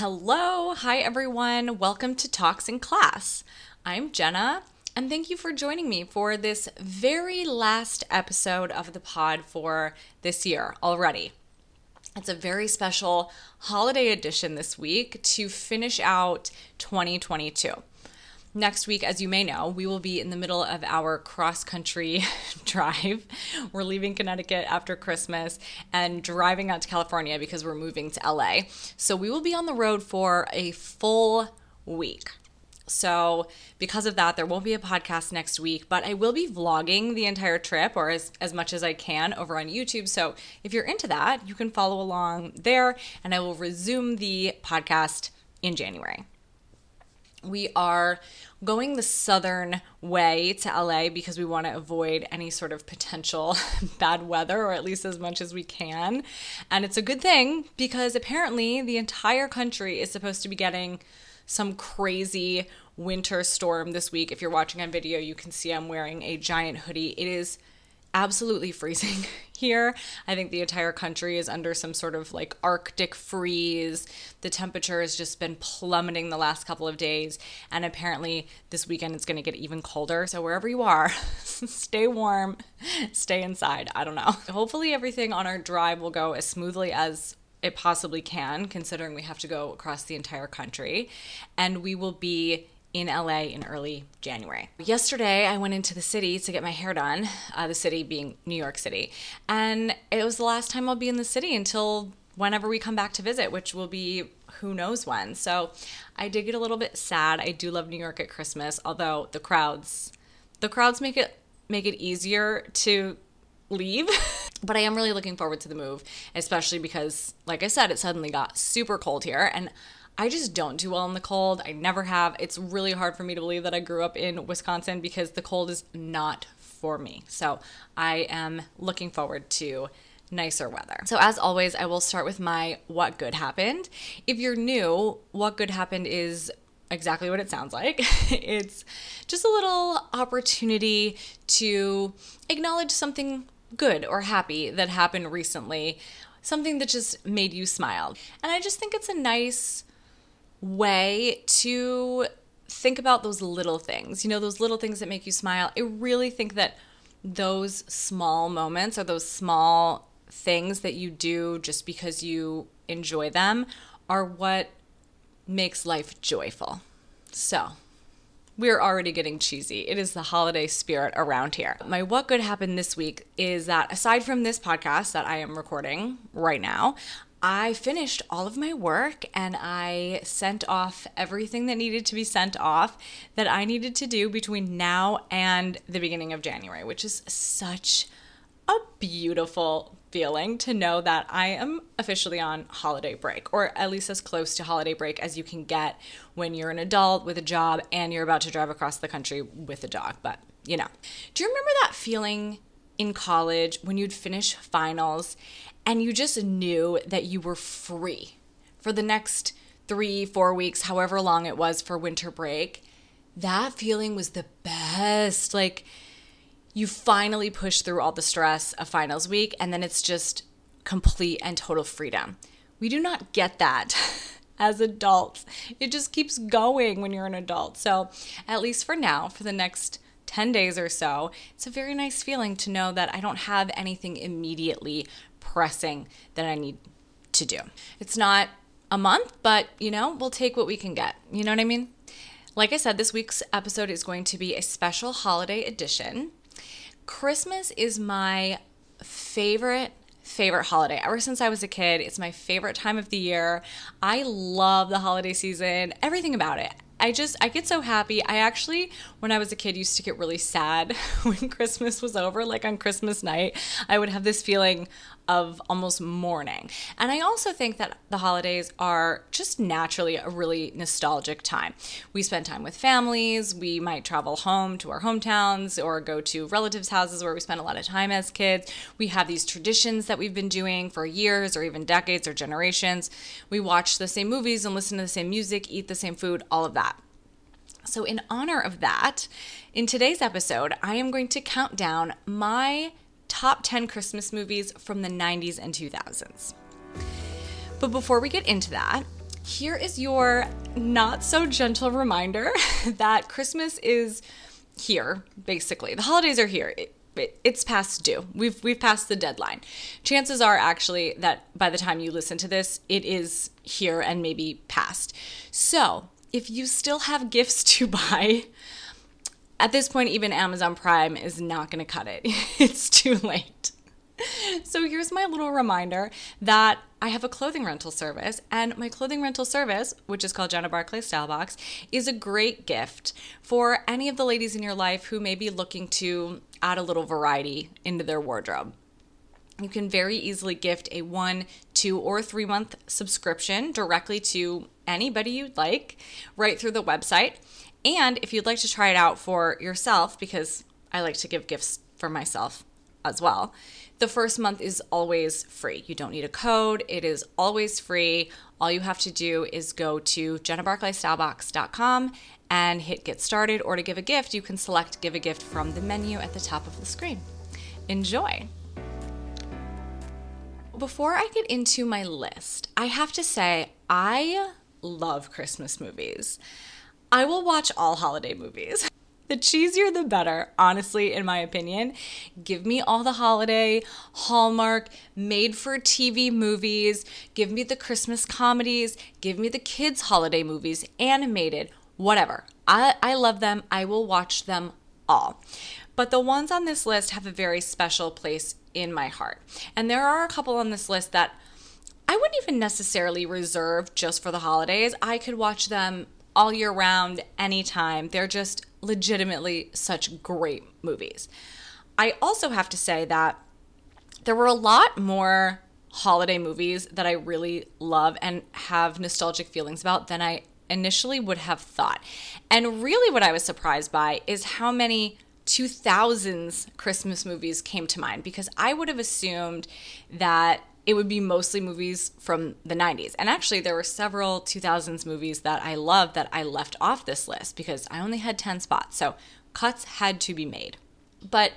Hello, hi everyone. Welcome to Talks in Class. I'm Jenna, and thank you for joining me for this very last episode of the pod for this year already. It's a very special holiday edition this week to finish out 2022 next week, as you may know, we will be in the middle of our cross country drive. We're leaving Connecticut after Christmas and driving out to California because we're moving to LA. So we will be on the road for a full week. So, because of that, there won't be a podcast next week, but I will be vlogging the entire trip or as, as much as I can over on YouTube. So, if you're into that, you can follow along there, and I will resume the podcast in January we are going the southern way to LA because we want to avoid any sort of potential bad weather, or at least as much as we can. And it's a good thing because apparently the entire country is supposed to be getting some crazy winter storm this week. If you're watching on video, you can see I'm wearing a giant hoodie. It is absolutely freezing here. I think the entire country is under some sort of like Arctic freeze. The temperature has just been plummeting the last couple of days, and apparently this weekend it's going to get even colder. So, wherever you are, stay warm, stay inside. I don't know. Hopefully, everything on our drive will go as smoothly as it possibly can, considering we have to go across the entire country, and we will be in LA in early January. Yesterday, I went into the city to get my hair done, uh, the city being New York City, and it was the last time I'll be in the city until whenever we come back to visit, which will be who knows when. So I did get a little bit sad. I do love New York at Christmas, although the crowds, the crowds make it make it easier to leave. but I am really looking forward to the move, especially because, like I said, it suddenly got super cold here, and I just don't do well in the cold. I never have. It's really hard for me to believe that I grew up in Wisconsin because the cold is not for me. So I am looking forward to nicer weather. So, as always, I will start with my what good happened. If you're new, what good happened is exactly what it sounds like. it's just a little opportunity to acknowledge something good or happy that happened recently, something that just made you smile. And I just think it's a nice way to think about those little things, you know, those little things that make you smile. I really think that those small moments or those small things that you do just because you enjoy them are what makes life joyful. So, we're already getting cheesy. It is the holiday spirit around here. My what good happened this week is that aside from this podcast that I am recording right now, I finished all of my work and I sent off everything that needed to be sent off that I needed to do between now and the beginning of January, which is such a beautiful feeling to know that I am officially on holiday break, or at least as close to holiday break as you can get when you're an adult with a job and you're about to drive across the country with a dog. But, you know, do you remember that feeling in college when you'd finish finals and you just knew that you were free for the next three, four weeks, however long it was for winter break, that feeling was the best. Like, you finally push through all the stress of finals week, and then it's just complete and total freedom. We do not get that as adults. It just keeps going when you're an adult. So, at least for now, for the next 10 days or so, it's a very nice feeling to know that I don't have anything immediately pressing that I need to do. It's not a month, but you know, we'll take what we can get. You know what I mean? Like I said, this week's episode is going to be a special holiday edition. Christmas is my favorite favorite holiday. Ever since I was a kid, it's my favorite time of the year. I love the holiday season, everything about it. I just I get so happy. I actually when I was a kid used to get really sad when Christmas was over like on Christmas night. I would have this feeling of almost mourning. And I also think that the holidays are just naturally a really nostalgic time. We spend time with families, we might travel home to our hometowns or go to relatives' houses where we spend a lot of time as kids. We have these traditions that we've been doing for years or even decades or generations. We watch the same movies and listen to the same music, eat the same food, all of that. So, in honor of that, in today's episode, I am going to count down my top 10 Christmas movies from the 90s and 2000s. But before we get into that, here is your not so gentle reminder that Christmas is here, basically. The holidays are here. It, it, it's past due. We've we've passed the deadline. Chances are actually that by the time you listen to this, it is here and maybe past. So, if you still have gifts to buy, at this point even Amazon Prime is not going to cut it. it's too late. So here's my little reminder that I have a clothing rental service, and my clothing rental service, which is called Jenna Barclay Style Box, is a great gift for any of the ladies in your life who may be looking to add a little variety into their wardrobe. You can very easily gift a one, two, or three month subscription directly to anybody you'd like right through the website. And if you'd like to try it out for yourself, because I like to give gifts for myself as well, the first month is always free. You don't need a code, it is always free. All you have to do is go to jennabarclaystylebox.com and hit get started, or to give a gift, you can select give a gift from the menu at the top of the screen. Enjoy! Before I get into my list, I have to say I love Christmas movies. I will watch all holiday movies. The cheesier the better, honestly, in my opinion. Give me all the holiday, Hallmark, made for TV movies. Give me the Christmas comedies. Give me the kids' holiday movies, animated, whatever. I, I love them. I will watch them all. But the ones on this list have a very special place in my heart. And there are a couple on this list that I wouldn't even necessarily reserve just for the holidays. I could watch them all year round, anytime. They're just legitimately such great movies. I also have to say that there were a lot more holiday movies that I really love and have nostalgic feelings about than I initially would have thought. And really, what I was surprised by is how many 2000s Christmas movies came to mind because I would have assumed that it would be mostly movies from the 90s. And actually, there were several 2000s movies that I loved that I left off this list because I only had 10 spots. So cuts had to be made. But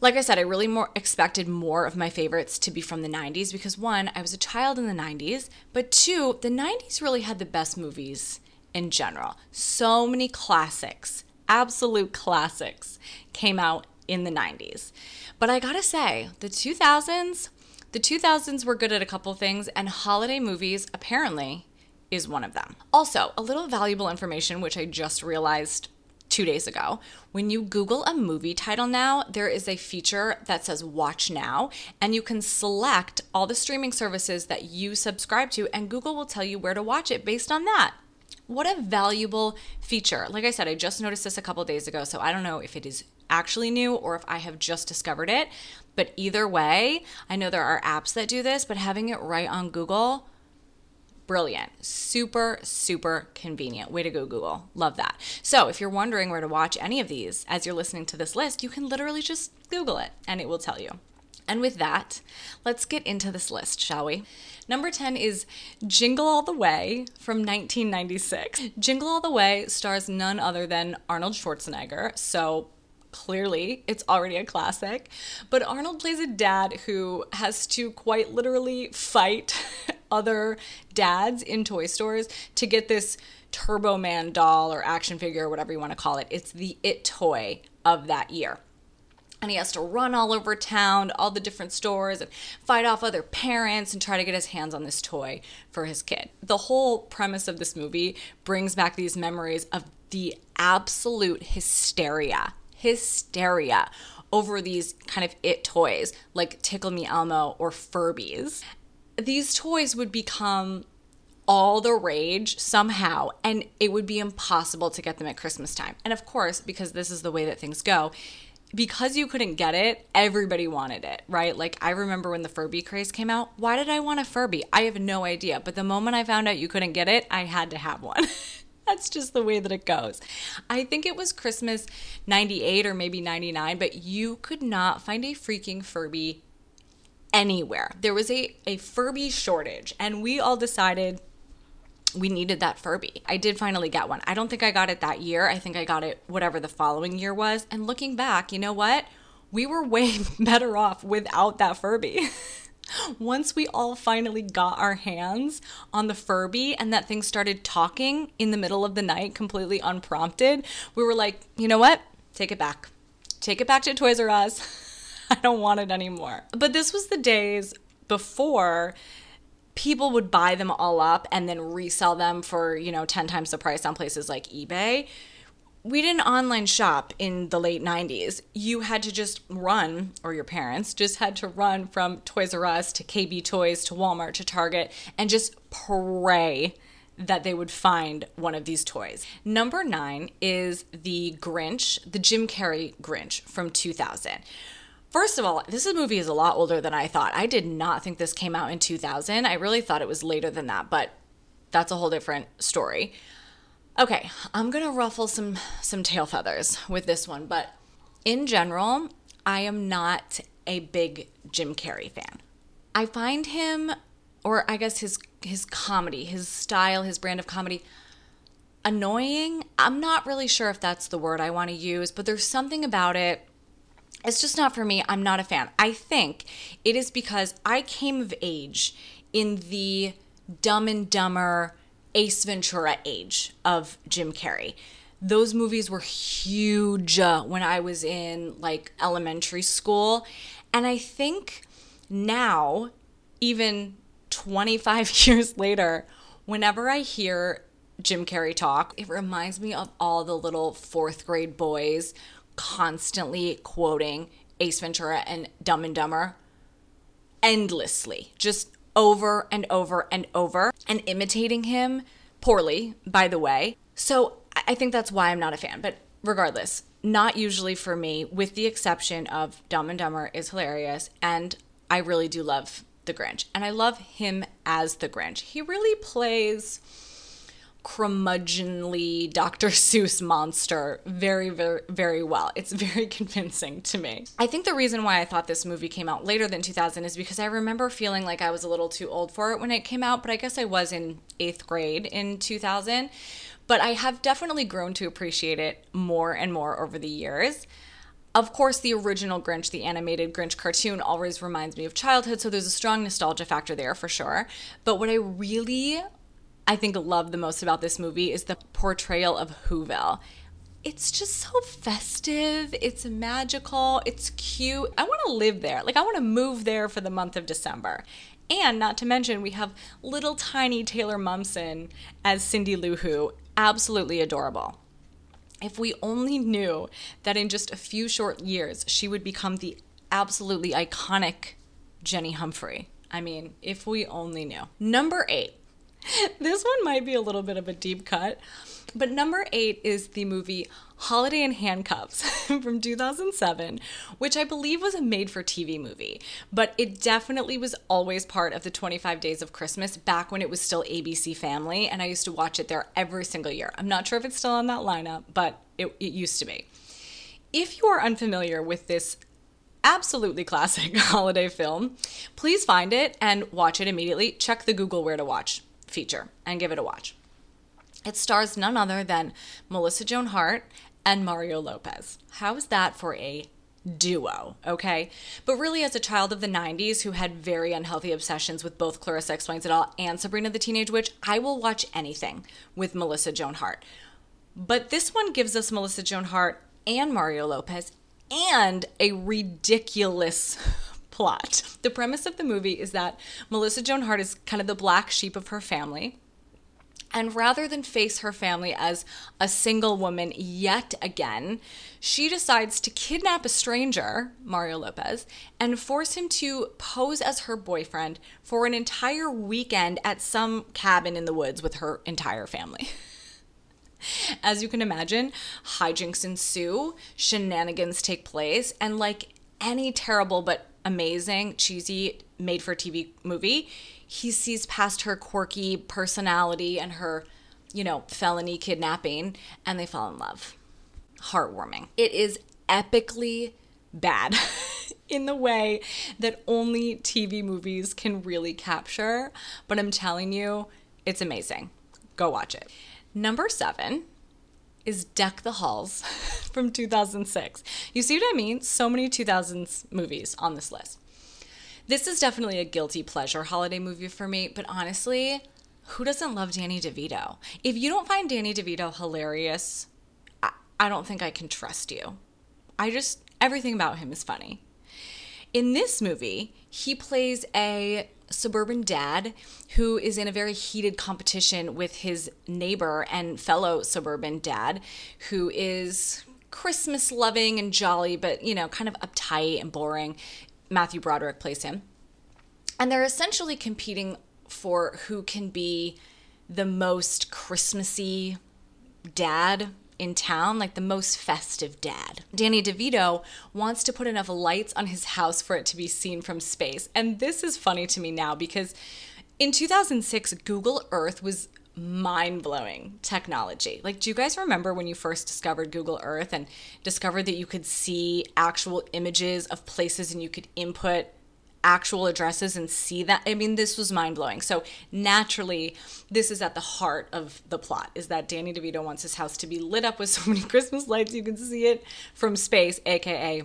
like I said, I really more expected more of my favorites to be from the 90s because one, I was a child in the 90s, but two, the 90s really had the best movies in general. So many classics, absolute classics came out in the 90s. But I gotta say, the 2000s, the 2000s were good at a couple things, and holiday movies apparently is one of them. Also, a little valuable information which I just realized two days ago. When you Google a movie title now, there is a feature that says Watch Now, and you can select all the streaming services that you subscribe to, and Google will tell you where to watch it based on that. What a valuable feature. Like I said, I just noticed this a couple days ago, so I don't know if it is actually new or if I have just discovered it. But either way, I know there are apps that do this, but having it right on Google, brilliant. Super, super convenient. Way to go, Google. Love that. So, if you're wondering where to watch any of these as you're listening to this list, you can literally just Google it and it will tell you. And with that, let's get into this list, shall we? Number 10 is Jingle All the Way from 1996. Jingle All the Way stars none other than Arnold Schwarzenegger, so clearly it's already a classic. But Arnold plays a dad who has to quite literally fight other dads in toy stores to get this Turbo Man doll or action figure or whatever you want to call it. It's the it toy of that year. And he has to run all over town, all the different stores, and fight off other parents and try to get his hands on this toy for his kid. The whole premise of this movie brings back these memories of the absolute hysteria hysteria over these kind of it toys like Tickle Me Elmo or Furbies. These toys would become all the rage somehow, and it would be impossible to get them at Christmas time. And of course, because this is the way that things go, because you couldn't get it, everybody wanted it, right? Like I remember when the Furby craze came out. Why did I want a Furby? I have no idea. But the moment I found out you couldn't get it, I had to have one. That's just the way that it goes. I think it was Christmas 98 or maybe 99, but you could not find a freaking Furby anywhere. There was a, a Furby shortage, and we all decided we needed that Furby. I did finally get one. I don't think I got it that year. I think I got it whatever the following year was. And looking back, you know what? We were way better off without that Furby. once we all finally got our hands on the Furby and that thing started talking in the middle of the night, completely unprompted, we were like, you know what? Take it back. Take it back to Toys R Us. I don't want it anymore. But this was the days before people would buy them all up and then resell them for, you know, 10 times the price on places like eBay we didn't online shop in the late 90s. You had to just run, or your parents just had to run from Toys R Us to KB Toys to Walmart to Target and just pray that they would find one of these toys. Number nine is the Grinch, the Jim Carrey Grinch from 2000. First of all, this movie is a lot older than I thought. I did not think this came out in 2000. I really thought it was later than that, but that's a whole different story. Okay, I'm gonna ruffle some some tail feathers with this one, but in general, I am not a big Jim Carrey fan. I find him, or I guess his his comedy, his style, his brand of comedy, annoying. I'm not really sure if that's the word I want to use, but there's something about it. It's just not for me. I'm not a fan. I think it is because I came of age in the Dumb and Dumber Ace Ventura age of Jim Carrey. Those movies were huge uh, when I was in like elementary school. And I think now, even 25 years later, whenever I hear Jim Carrey talk, it reminds me of all the little fourth grade boys constantly quoting Ace Ventura and Dumb and Dumber endlessly, just over and over and over and imitating him poorly, by the way. So I think that's why I'm not a fan. But regardless, not usually for me, with the exception of Dumb and Dumber is hilarious. And I really do love the Grinch. And I love him as the Grinch. He really plays curmudgeonly Dr. Seuss monster very, very, very well. It's very convincing to me. I think the reason why I thought this movie came out later than 2000 is because I remember feeling like I was a little too old for it when it came out, but I guess I was in eighth grade in 2000. But I have definitely grown to appreciate it more and more over the years. Of course, the original Grinch, the animated Grinch cartoon, always reminds me of childhood, so there's a strong nostalgia factor there for sure. But what I really I think love the most about this movie is the portrayal of Whoville. It's just so festive, it's magical, it's cute. I want to live there. Like I want to move there for the month of December. And not to mention, we have little tiny Taylor Momsen as Cindy Lou Who, absolutely adorable. If we only knew that in just a few short years she would become the absolutely iconic Jenny Humphrey. I mean, if we only knew. Number eight, this one might be a little bit of a deep cut. But number eight is the movie Holiday in Handcuffs from 2007, which I believe was a made for TV movie. But it definitely was always part of the 25 Days of Christmas back when it was still ABC Family. And I used to watch it there every single year. I'm not sure if it's still on that lineup, but it, it used to be. If you are unfamiliar with this absolutely classic holiday film, please find it and watch it immediately. Check the Google where to watch feature and give it a watch. It stars none other than Melissa Joan Hart and Mario Lopez. How is that for a duo, okay? But really, as a child of the 90s who had very unhealthy obsessions with both Clarissa Explains It All and Sabrina the Teenage Witch, I will watch anything with Melissa Joan Hart. But this one gives us Melissa Joan Hart and Mario Lopez and a ridiculous plot. The premise of the movie is that Melissa Joan Hart is kind of the black sheep of her family. And rather than face her family as a single woman yet again, she decides to kidnap a stranger, Mario Lopez, and force him to pose as her boyfriend for an entire weekend at some cabin in the woods with her entire family. As you can imagine, hijinks ensue, shenanigans take place, and like any terrible but amazing, cheesy, made for TV movie, he sees past her quirky personality and her, you know, felony kidnapping, and they fall in love. Heartwarming. It is epically bad in the way that only TV movies can really capture, but I'm telling you, it's amazing. Go watch it. Number seven is Deck the Halls from 2006. You see what I mean? So many 2000s movies on this list. This is definitely a guilty pleasure holiday movie for me, but honestly, who doesn't love Danny DeVito? If you don't find Danny DeVito hilarious, I, don't think I can trust you. I just, everything about him is funny. In this movie, he plays a suburban dad who is in a very heated competition with his neighbor and fellow suburban dad who is Christmas loving and jolly, but you know, kind of uptight and boring. Matthew Broderick plays him. And they're essentially competing for who can be the most Christmassy dad in town, like the most festive dad. Danny DeVito wants to put enough lights on his house for it to be seen from space. And this is funny to me now because in 2006, Google Earth was mind blowing technology. Like, do you guys remember when you first discovered Google Earth and discovered that you could see actual images of places and you could input actual addresses and see that? I mean, this was mind blowing. So, naturally, this is at the heart of the plot is that Danny DeVito wants his house to be lit up with so many Christmas lights you can see it from space, aka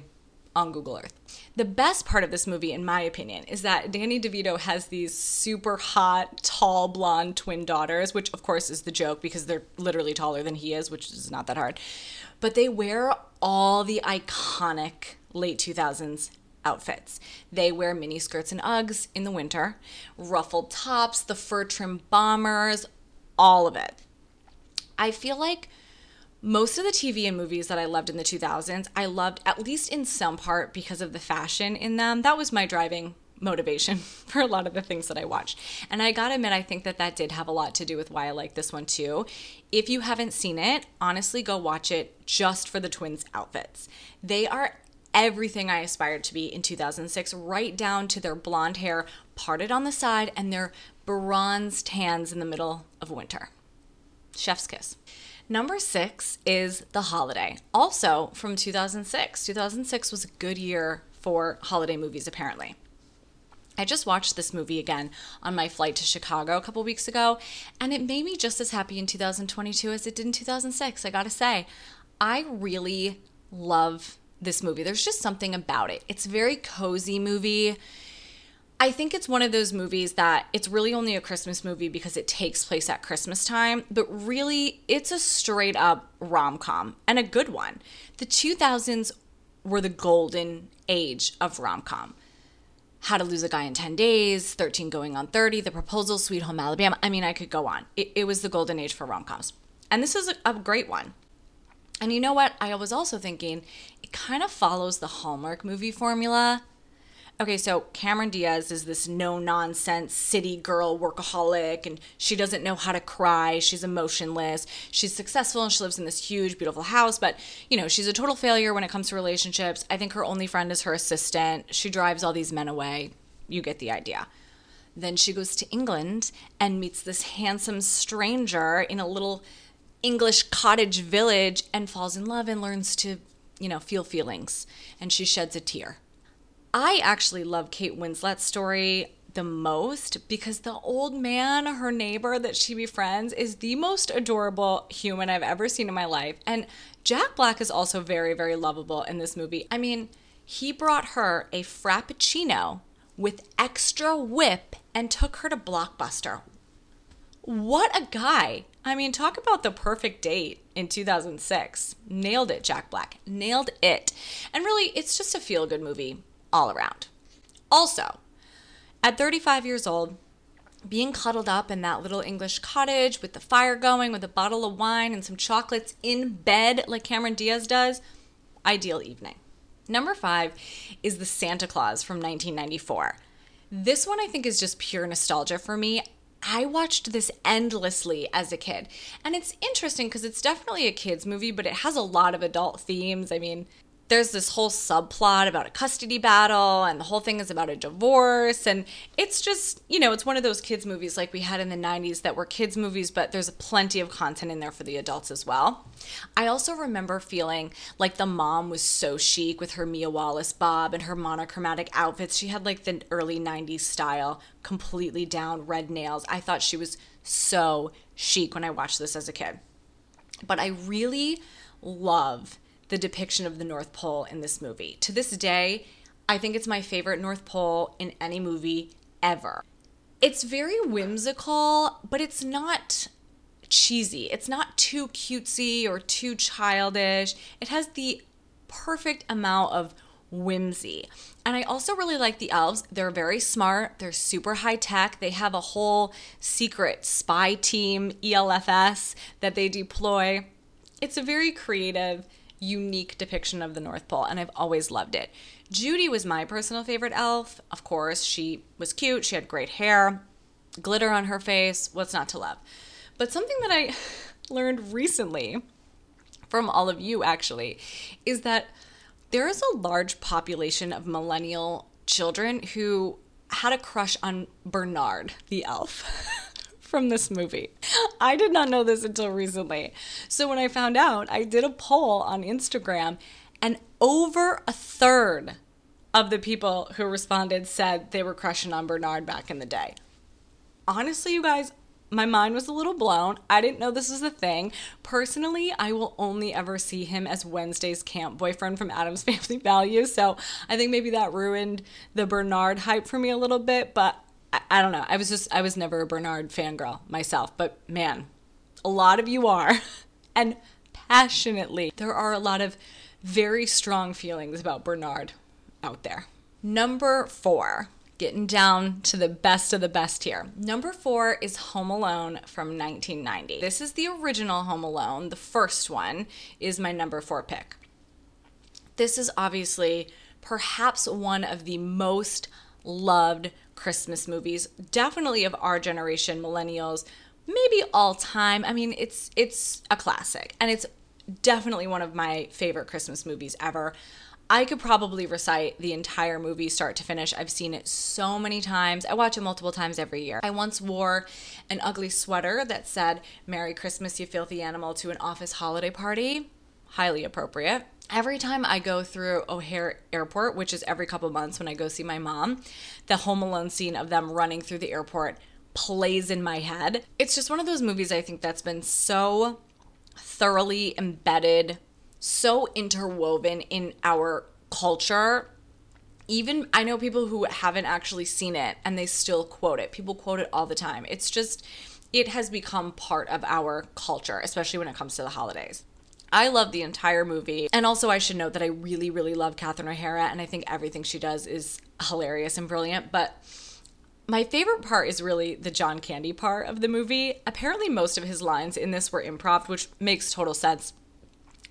on Google Earth. The best part of this movie, in my opinion, is that Danny DeVito has these super hot, tall, blonde twin daughters, which of course is the joke because they're literally taller than he is, which is not that hard. But they wear all the iconic late 2000s outfits. They wear mini skirts and Uggs in the winter, ruffled tops, the fur trim bombers, all of it. I feel like most of the TV and movies that I loved in the 2000s, I loved at least in some part because of the fashion in them. That was my driving motivation for a lot of the things that I watched. And I gotta admit, I think that that did have a lot to do with why I like this one too. If you haven't seen it, honestly, go watch it just for the twins' outfits. They are everything I aspired to be in 2006, right down to their blonde hair parted on the side and their bronze tans in the middle of winter. Chef's kiss. Number six is The Holiday, also from 2006. 2006 was a good year for holiday movies, apparently. I just watched this movie again on my flight to Chicago a couple weeks ago, and it made me just as happy in 2022 as it did in 2006. I gotta say, I really love this movie. There's just something about it. It's a very cozy movie. I think it's one of those movies that it's really only a Christmas movie because it takes place at Christmas time, but really it's a straight up rom com and a good one. The 2000s were the golden age of rom com. How to Lose a Guy in 10 Days, 13 Going on 30, The Proposal, Sweet Home Alabama. I mean, I could go on. It, it was the golden age for rom coms. And this is a, a great one. And you know what? I was also thinking kind of follows the Hallmark movie formula. Okay, so Cameron Diaz is this no nonsense city girl workaholic, and she doesn't know how to cry. She's emotionless. She's successful and she lives in this huge, beautiful house, but you know, she's a total failure when it comes to relationships. I think her only friend is her assistant. She drives all these men away. You get the idea. Then she goes to England and meets this handsome stranger in a little English cottage village and falls in love and learns to, you know, feel feelings. And she sheds a tear. I actually love Kate Winslet's story the most because the old man, her neighbor that she befriends, is the most adorable human I've ever seen in my life. And Jack Black is also very, very lovable in this movie. I mean, he brought her a Frappuccino with extra whip and took her to Blockbuster. What a guy. I mean, talk about the perfect date in 2006. Nailed it, Jack Black. Nailed it. And really, it's just a feel good movie all around. Also, at 35 years old, being cuddled up in that little English cottage with the fire going, with a bottle of wine and some chocolates in bed like Cameron Diaz does, ideal evening. Number five is The Santa Clause from 1994. This one I think is just pure nostalgia for me. I watched this endlessly as a kid. And it's interesting because it's definitely a kids' movie, but it has a lot of adult themes. I mean, there's this whole subplot about a custody battle and the whole thing is about a divorce and it's just you know it's one of those kids movies like we had in the 90s that were kids movies but there's plenty of content in there for the adults as well. I also remember feeling like the mom was so chic with her mia wallace bob and her monochromatic outfits. She had like the early 90s style completely down red nails. I thought she was so chic when i watched this as a kid. But i really love the depiction of the North Pole in this movie. To this day, I think it's my favorite North Pole in any movie ever. It's very whimsical, but it's not cheesy. It's not too cutesy or too childish. It has the perfect amount of whimsy. And I also really like the elves. They're very smart, they're super high tech. They have a whole secret spy team, ELFS, that they deploy. It's a very creative, unique depiction of the North Pole, and I've always loved it. Judy was my personal favorite elf. Of course, she was cute, she had great hair, glitter on her face. What's not to love? But something that I learned recently from all of you actually is that there is a large population of millennial children who had a crush on Bernard the elf. from this movie. I did not know this until recently. So when I found out, I did a poll on Instagram, and over a third of the people who responded said they were crushing on Bernard back in the day. Honestly, you guys, my mind was a little blown. I didn't know this was a thing. Personally, I will only ever see him as Wednesday's camp boyfriend from Addams Family Values. So I think maybe that ruined the Bernard hype for me a little bit. But I, I don't know. I was just, I was never a Bernard fangirl myself. But man, a lot of you are. and passionately. There are a lot of very strong feelings about Bernard out there. Number four getting down to the best of the best here. Number four is Home Alone from 1990. This is the original Home Alone. The first one is my number four pick. This is obviously perhaps one of the most loved Christmas movies, definitely of our generation, millennials, maybe all time. I mean, it's it's a classic and it's definitely one of my favorite Christmas movies ever. I could probably recite the entire movie start to finish. I've seen it so many times. I watch it multiple times every year. I once wore an ugly sweater that said, Merry Christmas, you filthy animal, to an office holiday party. Highly appropriate. Every time I go through O'Hare Airport, which is every couple months when I go see my mom, the Home Alone scene of them running through the airport plays in my head. It's just one of those movies I think that's been so thoroughly embedded so interwoven in our culture. Even I know people who haven't actually seen it and they still quote it. People quote it all the time. It's just, it has become part of our culture, especially when it comes to the holidays. I love the entire movie. And also, I should note that I really, really love Catherine O'Hara, and I think everything she does is hilarious and brilliant. But my favorite part is really the John Candy part of the movie. Apparently, most of his lines in this were improv, which makes total sense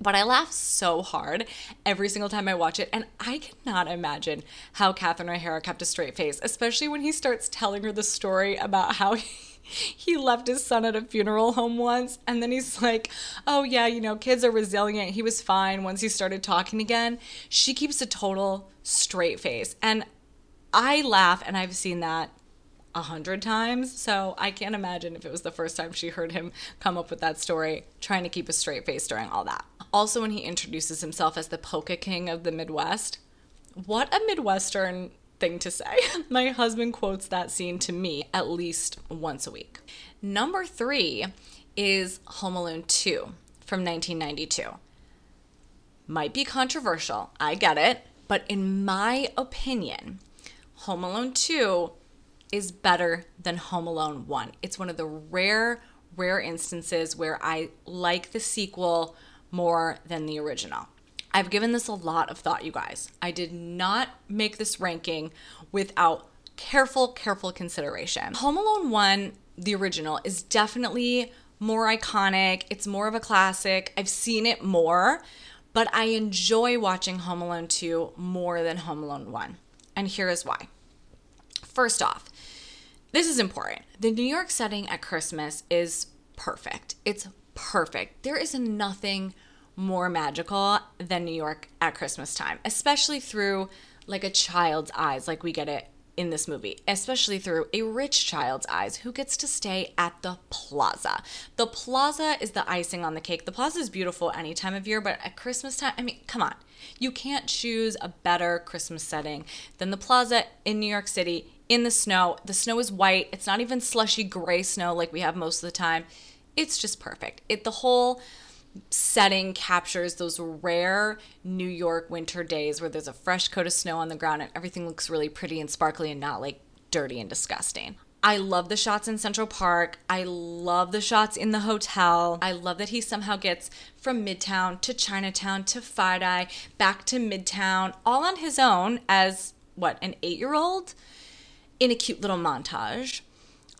but I laugh so hard every single time I watch it. And I cannot imagine how Catherine O'Hara kept a straight face, especially when he starts telling her the story about how he, he left his son at a funeral home once. And then he's like, oh, yeah, you know, kids are resilient. He was fine once he started talking again. She keeps a total straight face. And I laugh, and I've seen that a hundred times. So I can't imagine if it was the first time she heard him come up with that story, trying to keep a straight face during all that. Also, when he introduces himself as the Polka King of the Midwest, what a Midwestern thing to say. My husband quotes that scene to me at least once a week. Number three is Home Alone 2 from 1992. Might be controversial, I get it, but in my opinion, Home Alone 2 is better than Home Alone 1. It's one of the rare, rare instances where I like the sequel more than the original. I've given this a lot of thought, you guys. I did not make this ranking without careful, careful consideration. Home Alone 1, the original, is definitely more iconic. It's more of a classic. I've seen it more, but I enjoy watching Home Alone 2 more than Home Alone 1. And here is why. First off, this is important. The New York setting at Christmas is perfect. It's perfect. There is nothing more magical than New York at Christmas time, especially through like a child's eyes, like we get it in this movie, especially through a rich child's eyes who gets to stay at the plaza. The plaza is the icing on the cake. The plaza is beautiful any time of year, but at Christmas time, I mean, come on. You can't choose a better Christmas setting than the plaza in New York City in the snow. The snow is white. It's not even slushy gray snow like we have most of the time. It's just perfect. It the whole setting captures those rare New York winter days where there's a fresh coat of snow on the ground and everything looks really pretty and sparkly and not like dirty and disgusting. I love the shots in Central Park. I love the shots in the hotel. I love that he somehow gets from Midtown to Chinatown to FiDi back to Midtown all on his own as what, an eight year old in a cute little montage.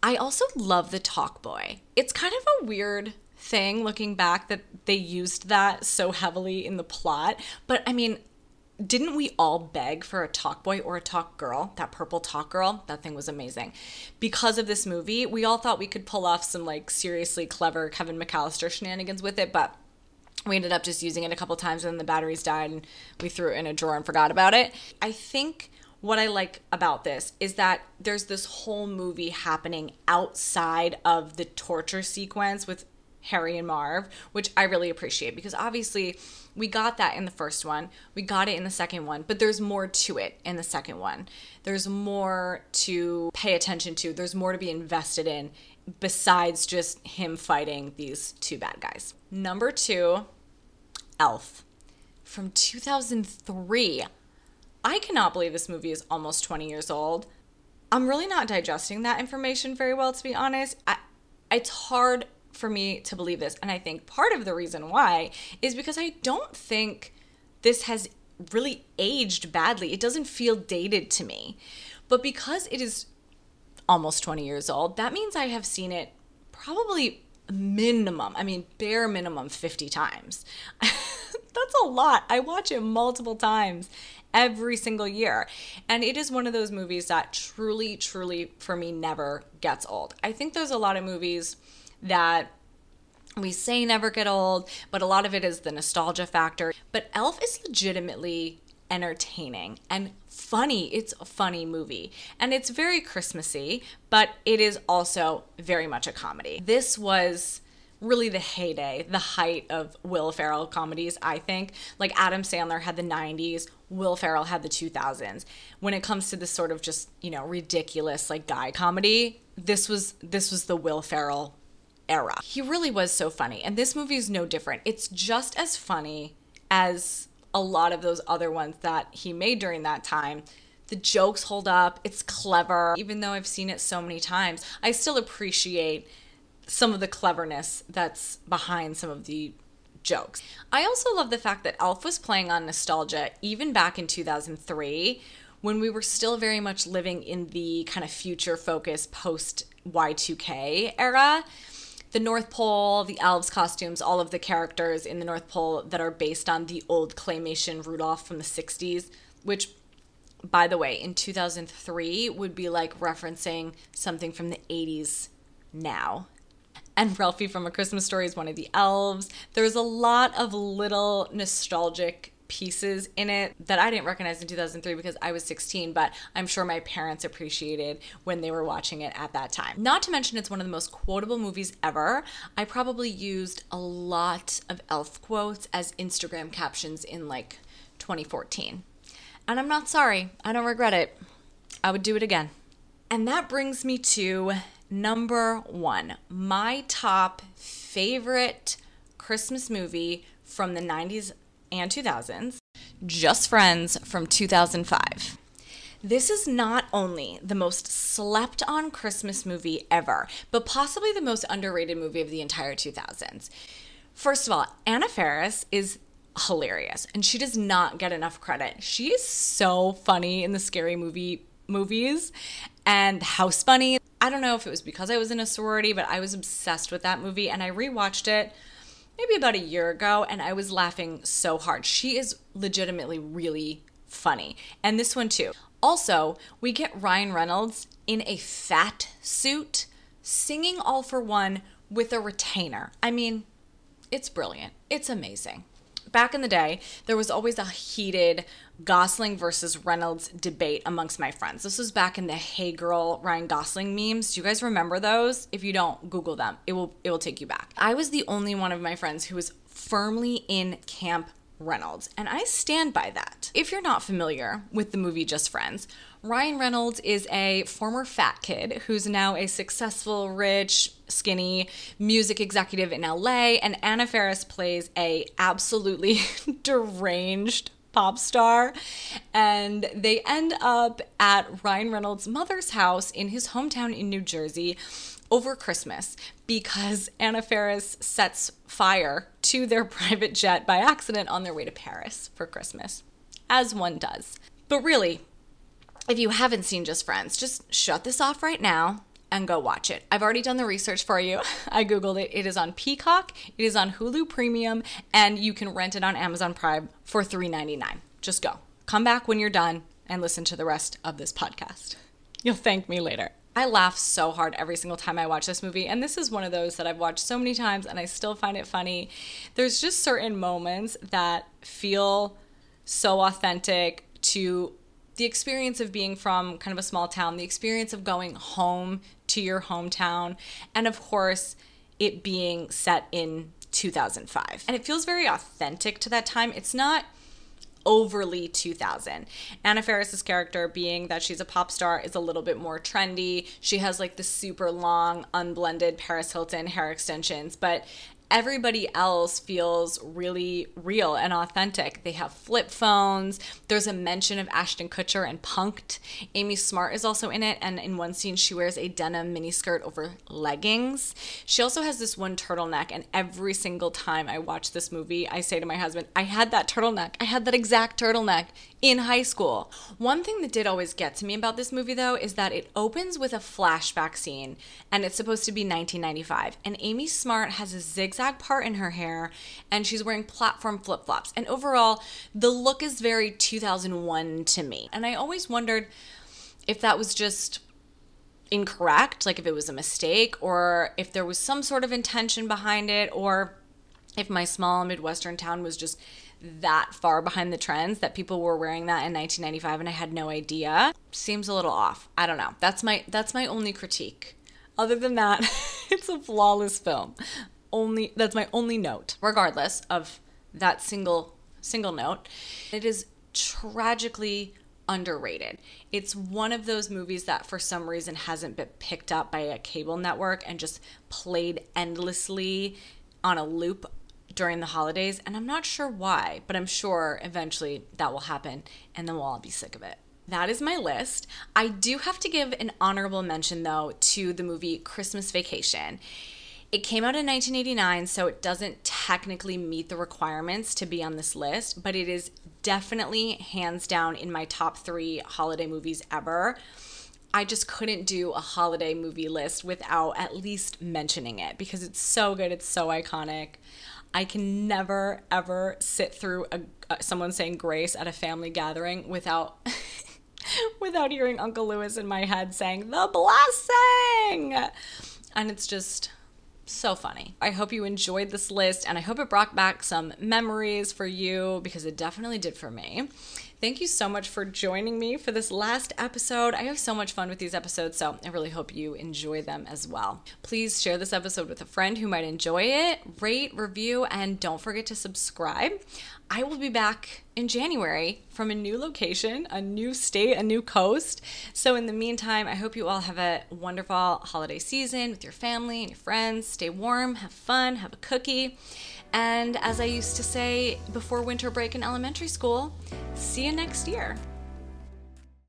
I also love the talk boy. It's kind of a weird thing looking back that they used that so heavily in the plot. But I mean, didn't we all beg for a talk boy or a talk girl? That purple talk girl, that thing was amazing. Because of this movie, we all thought we could pull off some like seriously clever Kevin McAllister shenanigans with it, but we ended up just using it a couple times and then the batteries died and we threw it in a drawer and forgot about it. I think what I like about this is that there's this whole movie happening outside of the torture sequence with Harry and Marv, which I really appreciate because obviously we got that in the first one, we got it in the second one, but there's more to it in the second one. There's more to pay attention to, there's more to be invested in besides just him fighting these two bad guys. Number two, Elf from 2003. I cannot believe this movie is almost 20 years old. I'm really not digesting that information very well, to be honest. I, it's hard for me to believe this. And I think part of the reason why is because I don't think this has really aged badly. It doesn't feel dated to me. But because it is almost 20 years old, that means I have seen it probably minimum, I mean, bare minimum 50 times. That's a lot. I watch it multiple times every single year. And it is one of those movies that truly, truly, for me, never gets old. I think there's a lot of movies that we say never get old, but a lot of it is the nostalgia factor. But Elf is legitimately entertaining and funny. It's a funny movie and it's very Christmassy, but it is also very much a comedy. This was really the heyday, the height of Will Ferrell comedies, I think. Like Adam Sandler had the 90s, Will Ferrell had the 2000s. When it comes to this sort of just, you know, ridiculous like guy comedy, this was this was the Will Ferrell era. He really was so funny. And this movie is no different. It's just as funny as a lot of those other ones that he made during that time. The jokes hold up. It's clever. Even though I've seen it so many times, I still appreciate some of the cleverness that's behind some of the jokes. I also love the fact that Elf was playing on nostalgia even back in 2003 when we were still very much living in the kind of future focused post Y2K era the North Pole, the elves costumes, all of the characters in the North Pole that are based on the old claymation Rudolph from the 60s, which by the way, in 2003 would be like referencing something from the 80s now. And Ralphie from A Christmas Story is one of the elves. There's a lot of little nostalgic pieces in it that I didn't recognize in 2003 because I was 16, but I'm sure my parents appreciated when they were watching it at that time. Not to mention, it's one of the most quotable movies ever. I probably used a lot of elf quotes as Instagram captions in like 2014. And I'm not sorry, I don't regret it. I would do it again. And that brings me to number one my top favorite Christmas movie from the 90s and 2000s, Just Friends from 2005. This is not only the most slept on Christmas movie ever, but possibly the most underrated movie of the entire 2000s. First of all, Anna Faris is hilarious and she does not get enough credit. She is so funny in the scary movie movies and House Bunny. I don't know if it was because I was in a sorority, but I was obsessed with that movie and I rewatched it maybe about a year ago, and I was laughing so hard. She is legitimately really funny. And this one too. Also, we get Ryan Reynolds in a fat suit singing All for One with a retainer. I mean, it's brilliant. It's amazing back in the day, there was always a heated Gosling versus Reynolds debate amongst my friends. This was back in the Hey Girl Ryan Gosling memes. Do you guys remember those? If you don't, Google them. It will it will take you back. I was the only one of my friends who was firmly in camp Reynolds, and I stand by that. If you're not familiar with the movie Just Friends, Ryan Reynolds is a former fat kid who's now a successful, rich, skinny music executive in LA, and Anna Faris plays a absolutely deranged pop star. And they end up at Ryan Reynolds' mother's house in his hometown in New Jersey over Christmas because Anna Faris sets fire to their private jet by accident on their way to Paris for Christmas, as one does. But really, if you haven't seen Just Friends, just shut this off right now and go watch it. I've already done the research for you. I Googled it. It is on Peacock, it is on Hulu Premium, and you can rent it on Amazon Prime for $3.99. Just go. Come back when you're done and listen to the rest of this podcast. You'll thank me later. I laugh so hard every single time I watch this movie, and this is one of those that I've watched so many times and I still find it funny. There's just certain moments that feel so authentic to the experience of being from kind of a small town, the experience of going home to your hometown, and of course, it being set in 2005. And it feels very authentic to that time. It's not overly 2000. Anna Faris's character, being that she's a pop star, is a little bit more trendy. She has like the super long, unblended Paris Hilton hair extensions, but everybody else feels really real and authentic. They have flip phones. There's a mention of Ashton Kutcher and Punk'd. Amy Smart is also in it, and in one scene, she wears a denim miniskirt over leggings. She also has this one turtleneck, and every single time I watch this movie, I say to my husband, I had that turtleneck. I had that exact turtleneck in high school. One thing that did always get to me about this movie, though, is that it opens with a flashback scene, and it's supposed to be 1995. And Amy Smart has a zigzag part in her hair, and she's wearing platform flip flops. And overall, the look is very 2001 to me. And I always wondered if that was just incorrect, like if it was a mistake, or if there was some sort of intention behind it, or if my small Midwestern town was just that far behind the trends that people were wearing that in 1995 and I had no idea seems a little off. I don't know. That's my that's my only critique. Other than that, it's a flawless film. Only that's my only note. Regardless of that single single note, it is tragically underrated. It's one of those movies that for some reason hasn't been picked up by a cable network and just played endlessly on a loop during the holidays, and I'm not sure why, but I'm sure eventually that will happen, and then we'll all be sick of it. That is my list. I do have to give an honorable mention, though, to the movie Christmas Vacation. It came out in 1989, so it doesn't technically meet the requirements to be on this list, but it is definitely hands down in my top three holiday movies ever. I just couldn't do a holiday movie list without at least mentioning it because it's so good, it's so iconic. I can never ever sit through a, uh, someone saying grace at a family gathering without without hearing Uncle Lewis in my head saying the blessing. And it's just so funny. I hope you enjoyed this list and I hope it brought back some memories for you because it definitely did for me. Thank you so much for joining me for this last episode. I have so much fun with these episodes, so I really hope you enjoy them as well. Please share this episode with a friend who might enjoy it, rate, review, and don't forget to subscribe. I will be back in January from a new location, a new state, a new coast. So, in the meantime, I hope you all have a wonderful holiday season with your family and your friends. Stay warm, have fun, have a cookie. And as I used to say before winter break in elementary school, see you next year.